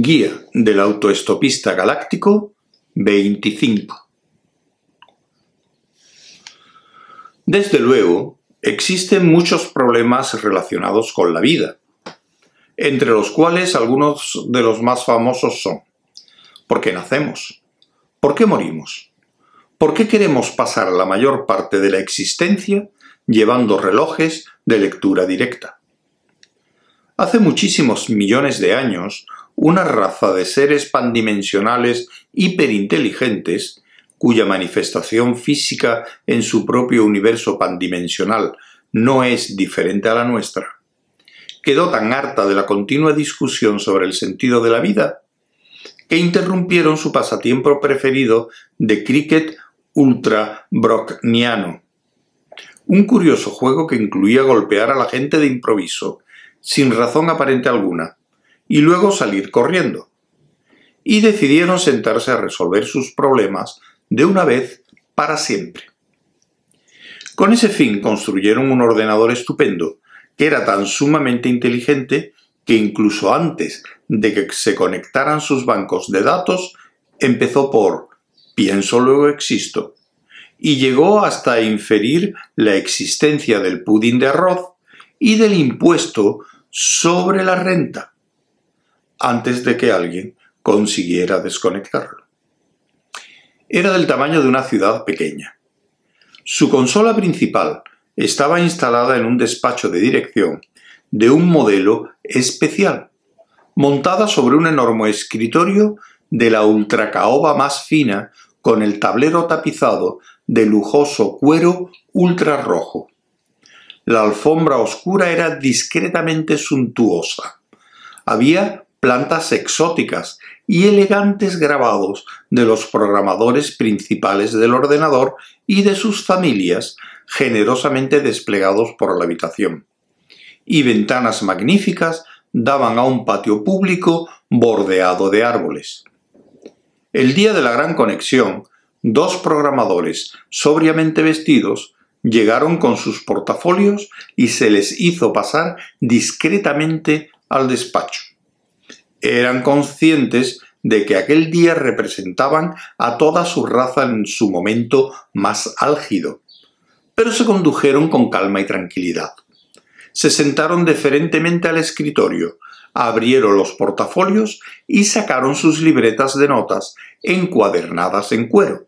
Guía del autoestopista galáctico 25 Desde luego, existen muchos problemas relacionados con la vida, entre los cuales algunos de los más famosos son ¿Por qué nacemos? ¿Por qué morimos? ¿Por qué queremos pasar la mayor parte de la existencia llevando relojes de lectura directa? Hace muchísimos millones de años, una raza de seres pandimensionales hiperinteligentes, cuya manifestación física en su propio universo pandimensional no es diferente a la nuestra, quedó tan harta de la continua discusión sobre el sentido de la vida que interrumpieron su pasatiempo preferido de cricket ultra-brockniano, un curioso juego que incluía golpear a la gente de improviso, sin razón aparente alguna, y luego salir corriendo. Y decidieron sentarse a resolver sus problemas de una vez para siempre. Con ese fin construyeron un ordenador estupendo, que era tan sumamente inteligente que incluso antes de que se conectaran sus bancos de datos, empezó por pienso luego existo, y llegó hasta inferir la existencia del pudín de arroz y del impuesto sobre la renta, antes de que alguien consiguiera desconectarlo. Era del tamaño de una ciudad pequeña. Su consola principal estaba instalada en un despacho de dirección de un modelo especial, montada sobre un enorme escritorio de la ultracaoba más fina con el tablero tapizado de lujoso cuero ultra rojo. La alfombra oscura era discretamente suntuosa. Había plantas exóticas y elegantes grabados de los programadores principales del ordenador y de sus familias generosamente desplegados por la habitación. Y ventanas magníficas daban a un patio público bordeado de árboles. El día de la gran conexión, dos programadores sobriamente vestidos llegaron con sus portafolios y se les hizo pasar discretamente al despacho eran conscientes de que aquel día representaban a toda su raza en su momento más álgido, pero se condujeron con calma y tranquilidad. Se sentaron deferentemente al escritorio, abrieron los portafolios y sacaron sus libretas de notas encuadernadas en cuero.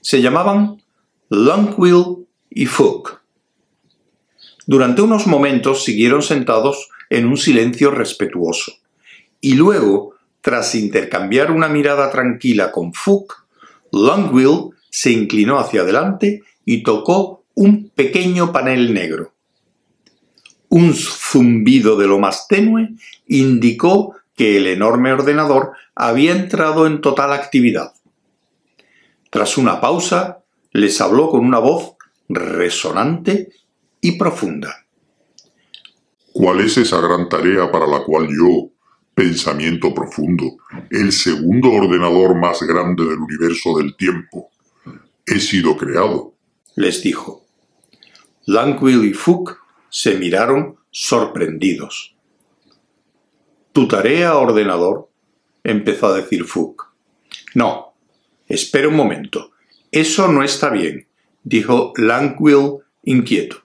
Se llamaban Longwill y Fook. Durante unos momentos siguieron sentados en un silencio respetuoso y luego, tras intercambiar una mirada tranquila con Fook, Longwill se inclinó hacia adelante y tocó un pequeño panel negro. Un zumbido de lo más tenue indicó que el enorme ordenador había entrado en total actividad. Tras una pausa, les habló con una voz resonante y profunda. ¿Cuál es esa gran tarea para la cual yo, pensamiento profundo, el segundo ordenador más grande del universo del tiempo. He sido creado, les dijo. Langwill y Fook se miraron sorprendidos. ¿Tu tarea, ordenador? empezó a decir Fook. No, espera un momento. Eso no está bien, dijo Langwill inquieto.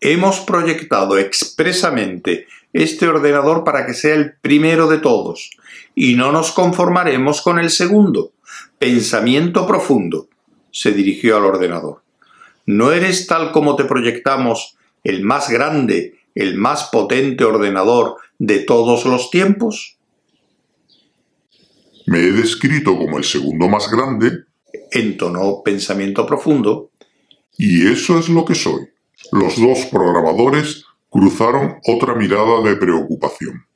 Hemos proyectado expresamente este ordenador para que sea el primero de todos, y no nos conformaremos con el segundo. Pensamiento profundo, se dirigió al ordenador. ¿No eres tal como te proyectamos el más grande, el más potente ordenador de todos los tiempos? Me he descrito como el segundo más grande, entonó pensamiento profundo, y eso es lo que soy. Los dos programadores cruzaron otra mirada de preocupación.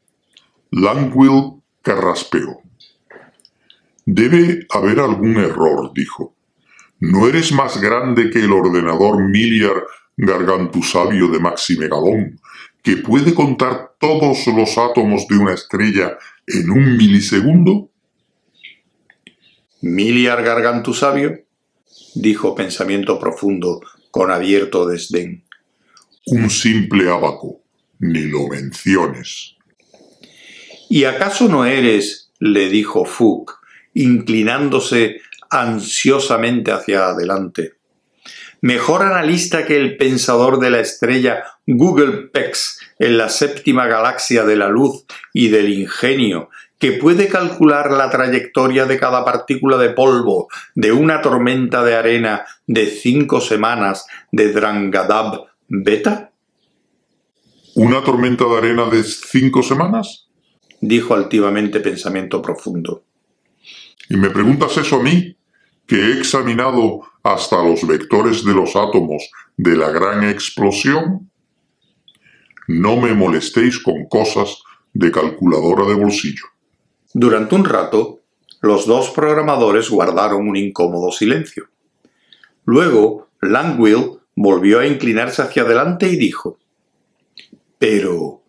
Langwill carraspeó. Debe haber algún error, dijo. ¿No eres más grande que el ordenador Miliar Gargantusabio de Maximegalón, que puede contar todos los átomos de una estrella en un milisegundo? ¿Miliar Gargantusabio? dijo pensamiento profundo con abierto desdén un simple abaco, ni lo menciones. ¿Y acaso no eres, le dijo Fuchs, inclinándose ansiosamente hacia adelante, mejor analista que el pensador de la estrella Google Pex en la séptima galaxia de la luz y del ingenio, que puede calcular la trayectoria de cada partícula de polvo de una tormenta de arena de cinco semanas de Drangadab Beta? ¿Una tormenta de arena de cinco semanas? dijo altivamente pensamiento profundo. ¿Y me preguntas eso a mí? Que he examinado hasta los vectores de los átomos de la gran explosión. No me molestéis con cosas de calculadora de bolsillo. Durante un rato, los dos programadores guardaron un incómodo silencio. Luego, Langwill volvió a inclinarse hacia adelante y dijo Pero,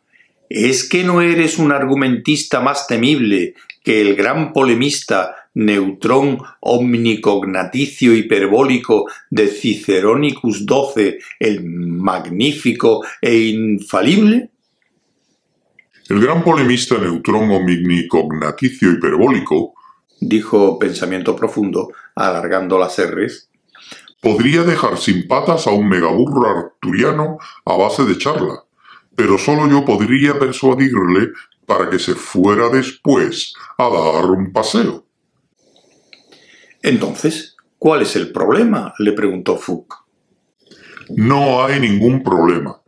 ¿es que no eres un argumentista más temible que el gran polemista neutrón omnicognaticio hiperbólico de Ciceronicus XII, el magnífico e infalible? El gran polemista neutrón omnicognaticio hiperbólico, dijo Pensamiento Profundo, alargando las R's, podría dejar sin patas a un megaburro arturiano a base de charla, pero solo yo podría persuadirle para que se fuera después a dar un paseo. Entonces, ¿cuál es el problema? le preguntó Fuchs. No hay ningún problema,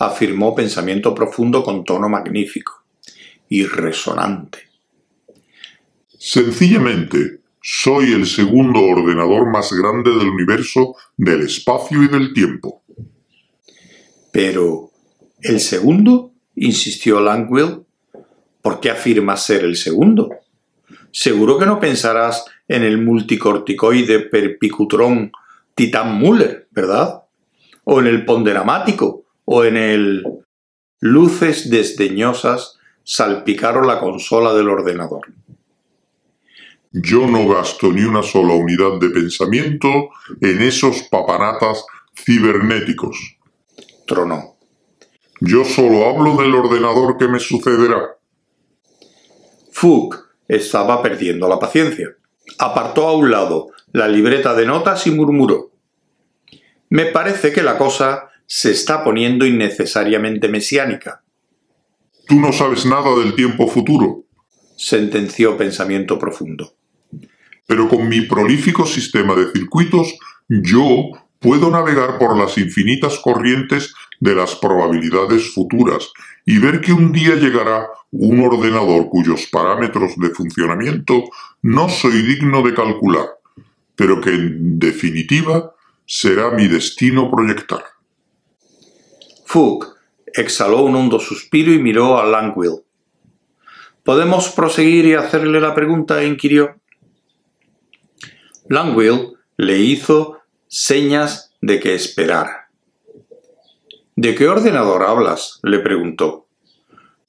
afirmó Pensamiento Profundo con tono magnífico y resonante. Sencillamente, soy el segundo ordenador más grande del universo, del espacio y del tiempo. Pero, ¿el segundo? insistió Langwill. ¿Por qué afirmas ser el segundo? Seguro que no pensarás en el multicorticoide perpicutrón Titan Muller, ¿verdad? O en el ponderamático, o en el... Luces desdeñosas salpicaron la consola del ordenador. Yo no gasto ni una sola unidad de pensamiento en esos papanatas cibernéticos. Tronó. Yo solo hablo del ordenador que me sucederá. Fuchs estaba perdiendo la paciencia. Apartó a un lado la libreta de notas y murmuró. Me parece que la cosa se está poniendo innecesariamente mesiánica. Tú no sabes nada del tiempo futuro, sentenció pensamiento profundo. Pero con mi prolífico sistema de circuitos, yo puedo navegar por las infinitas corrientes de las probabilidades futuras y ver que un día llegará un ordenador cuyos parámetros de funcionamiento no soy digno de calcular, pero que en definitiva será mi destino proyectar. Fuchs exhaló un hondo suspiro y miró a Langwill. ¿Podemos proseguir y hacerle la pregunta? inquirió. Langwill le hizo señas de que esperara. ¿De qué ordenador hablas? le preguntó.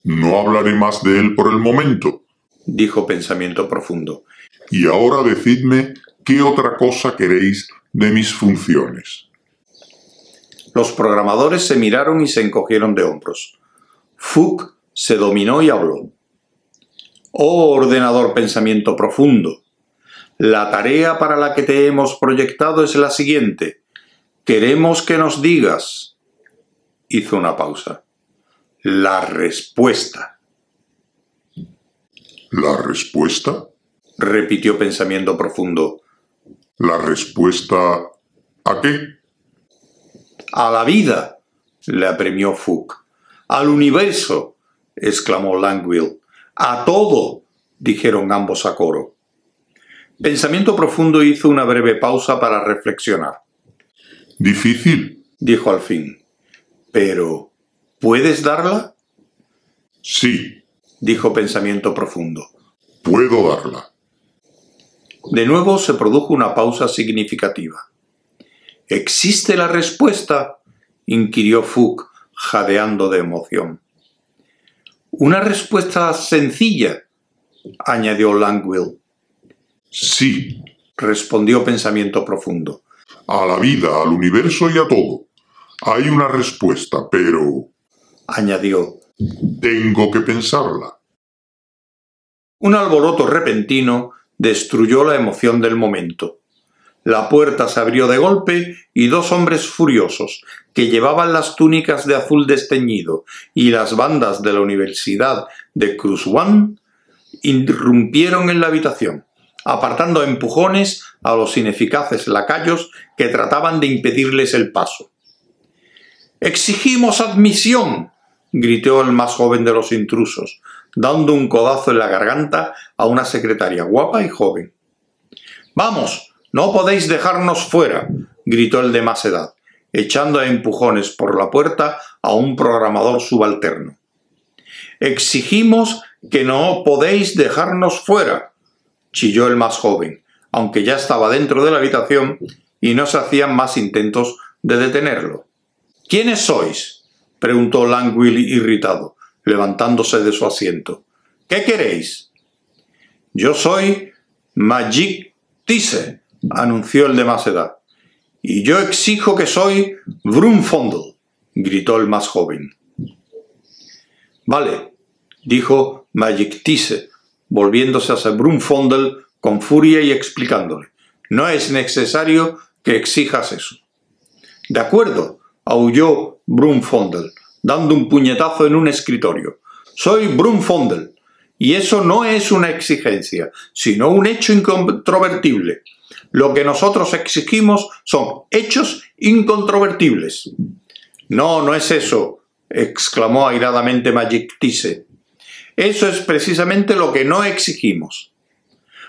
No hablaré más de él por el momento, dijo Pensamiento Profundo. Y ahora decidme qué otra cosa queréis de mis funciones. Los programadores se miraron y se encogieron de hombros. Fuchs se dominó y habló. Oh ordenador pensamiento profundo, la tarea para la que te hemos proyectado es la siguiente. Queremos que nos digas. Hizo una pausa la respuesta. ¿La respuesta? repitió pensamiento profundo. ¿La respuesta a qué? A la vida, le apremió Fuchs. Al universo, exclamó Langwill. A todo, dijeron ambos a coro. Pensamiento profundo hizo una breve pausa para reflexionar. Difícil, dijo al fin. Pero ¿Puedes darla? Sí, dijo pensamiento profundo. Puedo darla. De nuevo se produjo una pausa significativa. ¿Existe la respuesta? inquirió Fuchs, jadeando de emoción. Una respuesta sencilla, añadió Langwill. Sí, respondió pensamiento profundo. A la vida, al universo y a todo. Hay una respuesta, pero añadió. Tengo que pensarla. Un alboroto repentino destruyó la emoción del momento. La puerta se abrió de golpe y dos hombres furiosos, que llevaban las túnicas de azul desteñido y las bandas de la Universidad de One, irrumpieron en la habitación, apartando empujones a los ineficaces lacayos que trataban de impedirles el paso. Exigimos admisión, gritó el más joven de los intrusos, dando un codazo en la garganta a una secretaria guapa y joven. Vamos, no podéis dejarnos fuera, gritó el de más edad, echando a empujones por la puerta a un programador subalterno. Exigimos que no podéis dejarnos fuera, chilló el más joven, aunque ya estaba dentro de la habitación y no se hacían más intentos de detenerlo. ¿Quiénes sois? preguntó Langwill irritado, levantándose de su asiento. ¿Qué queréis? Yo soy Magic Tise, anunció el de más edad. Y yo exijo que soy Brunfondel, gritó el más joven. Vale, dijo Magic Tise, volviéndose hacia Brunfondel con furia y explicándole. No es necesario que exijas eso. De acuerdo, aulló Brunfondel, dando un puñetazo en un escritorio. Soy Brunfondel, y eso no es una exigencia, sino un hecho incontrovertible. Lo que nosotros exigimos son hechos incontrovertibles. No, no es eso, exclamó airadamente Magic Tise. Eso es precisamente lo que no exigimos.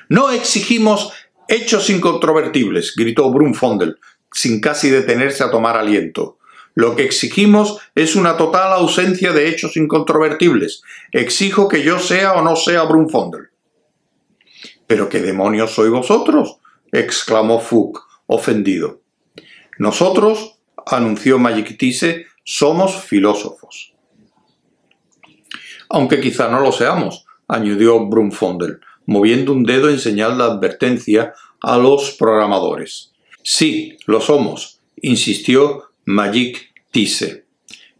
No exigimos hechos incontrovertibles, gritó Brunfondel, sin casi detenerse a tomar aliento. Lo que exigimos es una total ausencia de hechos incontrovertibles. Exijo que yo sea o no sea Brunfondel. ¿Pero qué demonios sois vosotros? exclamó Fuchs, ofendido. Nosotros, anunció Magic somos filósofos. Aunque quizá no lo seamos, añadió Brunfondel, moviendo un dedo en señal de advertencia a los programadores. Sí, lo somos, insistió Magic Tise.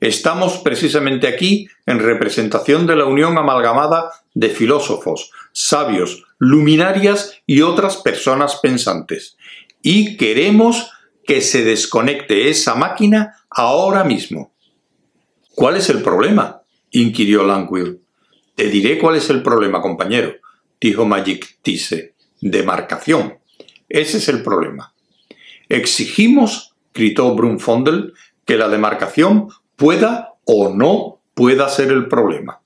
Estamos precisamente aquí en representación de la unión amalgamada de filósofos, sabios, luminarias y otras personas pensantes. Y queremos que se desconecte esa máquina ahora mismo. ¿Cuál es el problema? Inquirió Langwill. Te diré cuál es el problema, compañero, dijo Magic Tise. Demarcación. Ese es el problema. Exigimos gritó Brunfondel, que la demarcación pueda o no pueda ser el problema.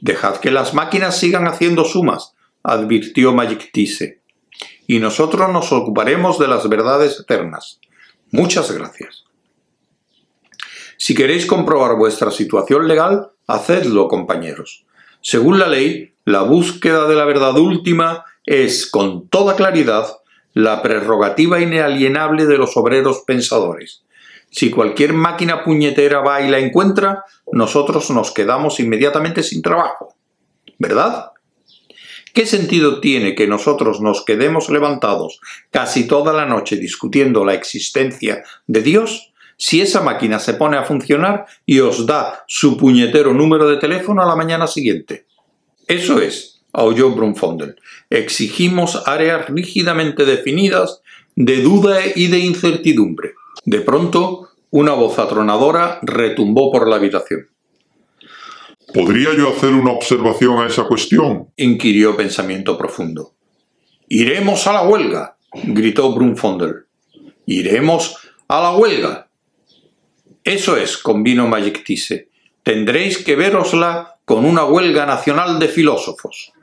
Dejad que las máquinas sigan haciendo sumas, advirtió Magic y nosotros nos ocuparemos de las verdades eternas. Muchas gracias. Si queréis comprobar vuestra situación legal, hacedlo, compañeros. Según la ley, la búsqueda de la verdad última es, con toda claridad, la prerrogativa inalienable de los obreros pensadores. Si cualquier máquina puñetera va y la encuentra, nosotros nos quedamos inmediatamente sin trabajo. ¿Verdad? ¿Qué sentido tiene que nosotros nos quedemos levantados casi toda la noche discutiendo la existencia de Dios si esa máquina se pone a funcionar y os da su puñetero número de teléfono a la mañana siguiente? Eso es, aulló Brunfondel. Exigimos áreas rígidamente definidas de duda y de incertidumbre. De pronto, una voz atronadora retumbó por la habitación. ¿Podría yo hacer una observación a esa cuestión? inquirió Pensamiento Profundo. Iremos a la huelga, gritó Brunfondel. Iremos a la huelga. Eso es, convino Magic Tise. Tendréis que verosla con una huelga nacional de filósofos.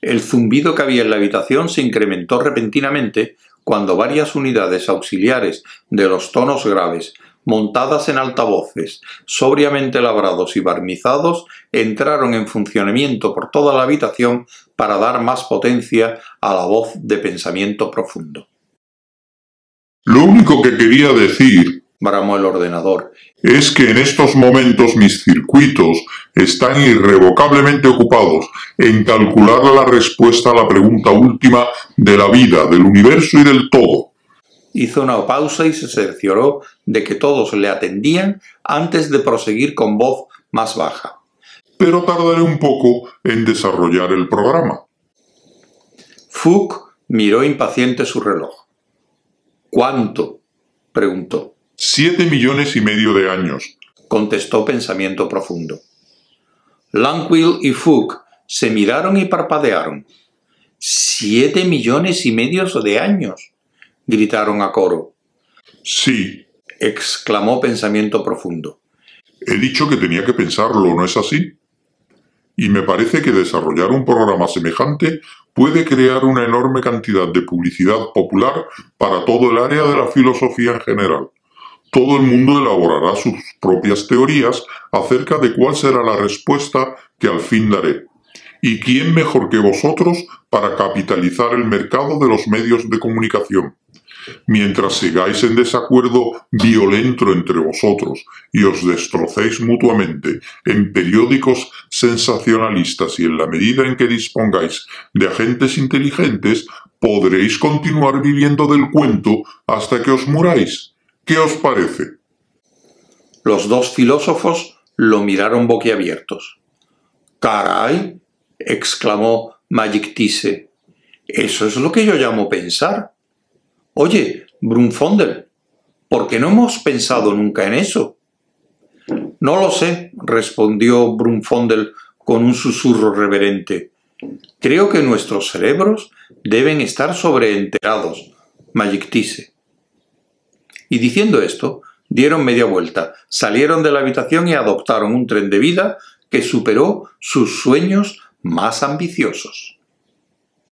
El zumbido que había en la habitación se incrementó repentinamente cuando varias unidades auxiliares de los tonos graves, montadas en altavoces, sobriamente labrados y barnizados, entraron en funcionamiento por toda la habitación para dar más potencia a la voz de pensamiento profundo. Lo único que quería decir bramó el ordenador. Es que en estos momentos mis circuitos están irrevocablemente ocupados en calcular la respuesta a la pregunta última de la vida, del universo y del todo. Hizo una pausa y se cercioró de que todos le atendían antes de proseguir con voz más baja. pero tardaré un poco en desarrollar el programa. Fook miró impaciente su reloj. ¿Cuánto? preguntó. Siete millones y medio de años, contestó pensamiento profundo. Langwill y Fook se miraron y parpadearon. Siete millones y medio de años, gritaron a coro. Sí, exclamó pensamiento profundo. He dicho que tenía que pensarlo, ¿no es así? Y me parece que desarrollar un programa semejante puede crear una enorme cantidad de publicidad popular para todo el área de la filosofía en general. Todo el mundo elaborará sus propias teorías acerca de cuál será la respuesta que al fin daré. ¿Y quién mejor que vosotros para capitalizar el mercado de los medios de comunicación? Mientras sigáis en desacuerdo violento entre vosotros y os destrocéis mutuamente en periódicos sensacionalistas y en la medida en que dispongáis de agentes inteligentes, podréis continuar viviendo del cuento hasta que os muráis. ¿Qué os parece? Los dos filósofos lo miraron boquiabiertos. ¡Caray! exclamó Magic Tise. Eso es lo que yo llamo pensar. Oye, Brunfondel, ¿por qué no hemos pensado nunca en eso? No lo sé, respondió Brunfondel con un susurro reverente. Creo que nuestros cerebros deben estar sobreenterados, Magictise. Y diciendo esto, dieron media vuelta, salieron de la habitación y adoptaron un tren de vida que superó sus sueños más ambiciosos.